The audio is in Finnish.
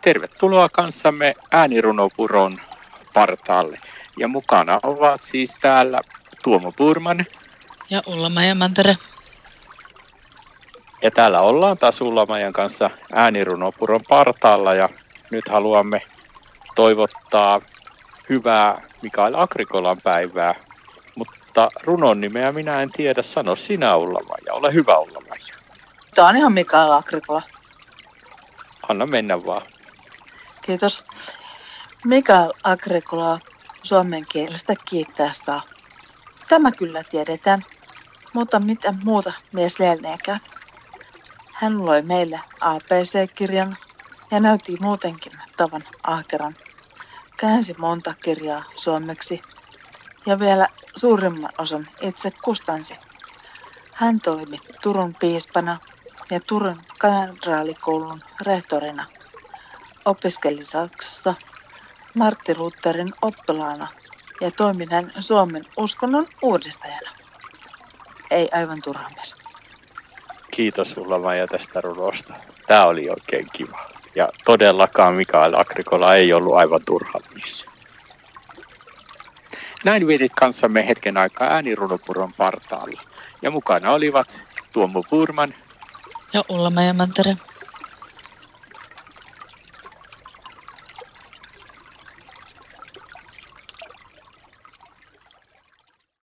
Tervetuloa kanssamme äänirunopuron partaalle. Ja mukana ovat siis täällä Tuomo Purman. Ja Ulla Mantere. Ja täällä ollaan taas Ulla kanssa äänirunopuron partaalla ja nyt haluamme toivottaa hyvää Mikael Agrikolan päivää. Mutta runon nimeä minä en tiedä, sano sinä ulla ja ole hyvä ulla Tämä on ihan Mikael Agrikola. Anna mennä vaan. Kiitos. Mikael Agrikola suomen kielestä kiittää saa. Tämä kyllä tiedetään, mutta mitä muuta mies lieneekään. Hän loi meille APC-kirjan ja näytti muutenkin tavan ahkeran. Käänsi monta kirjaa suomeksi ja vielä suurimman osan itse kustansi. Hän toimi Turun piispana ja Turun katedraalikoulun rehtorina. Opiskeli Saksassa Martti Lutherin oppilaana ja toimi hän Suomen uskonnon uudistajana. Ei aivan turha mies. Kiitos sulla Maija tästä runosta. Tämä oli oikein kiva. Ja todellakaan Mikael Agrikola ei ollut aivan turha mies. Näin vietit kanssamme hetken aikaa äänirunopuron partaalla. Ja mukana olivat Tuomo Purman ja Ulla Mantere.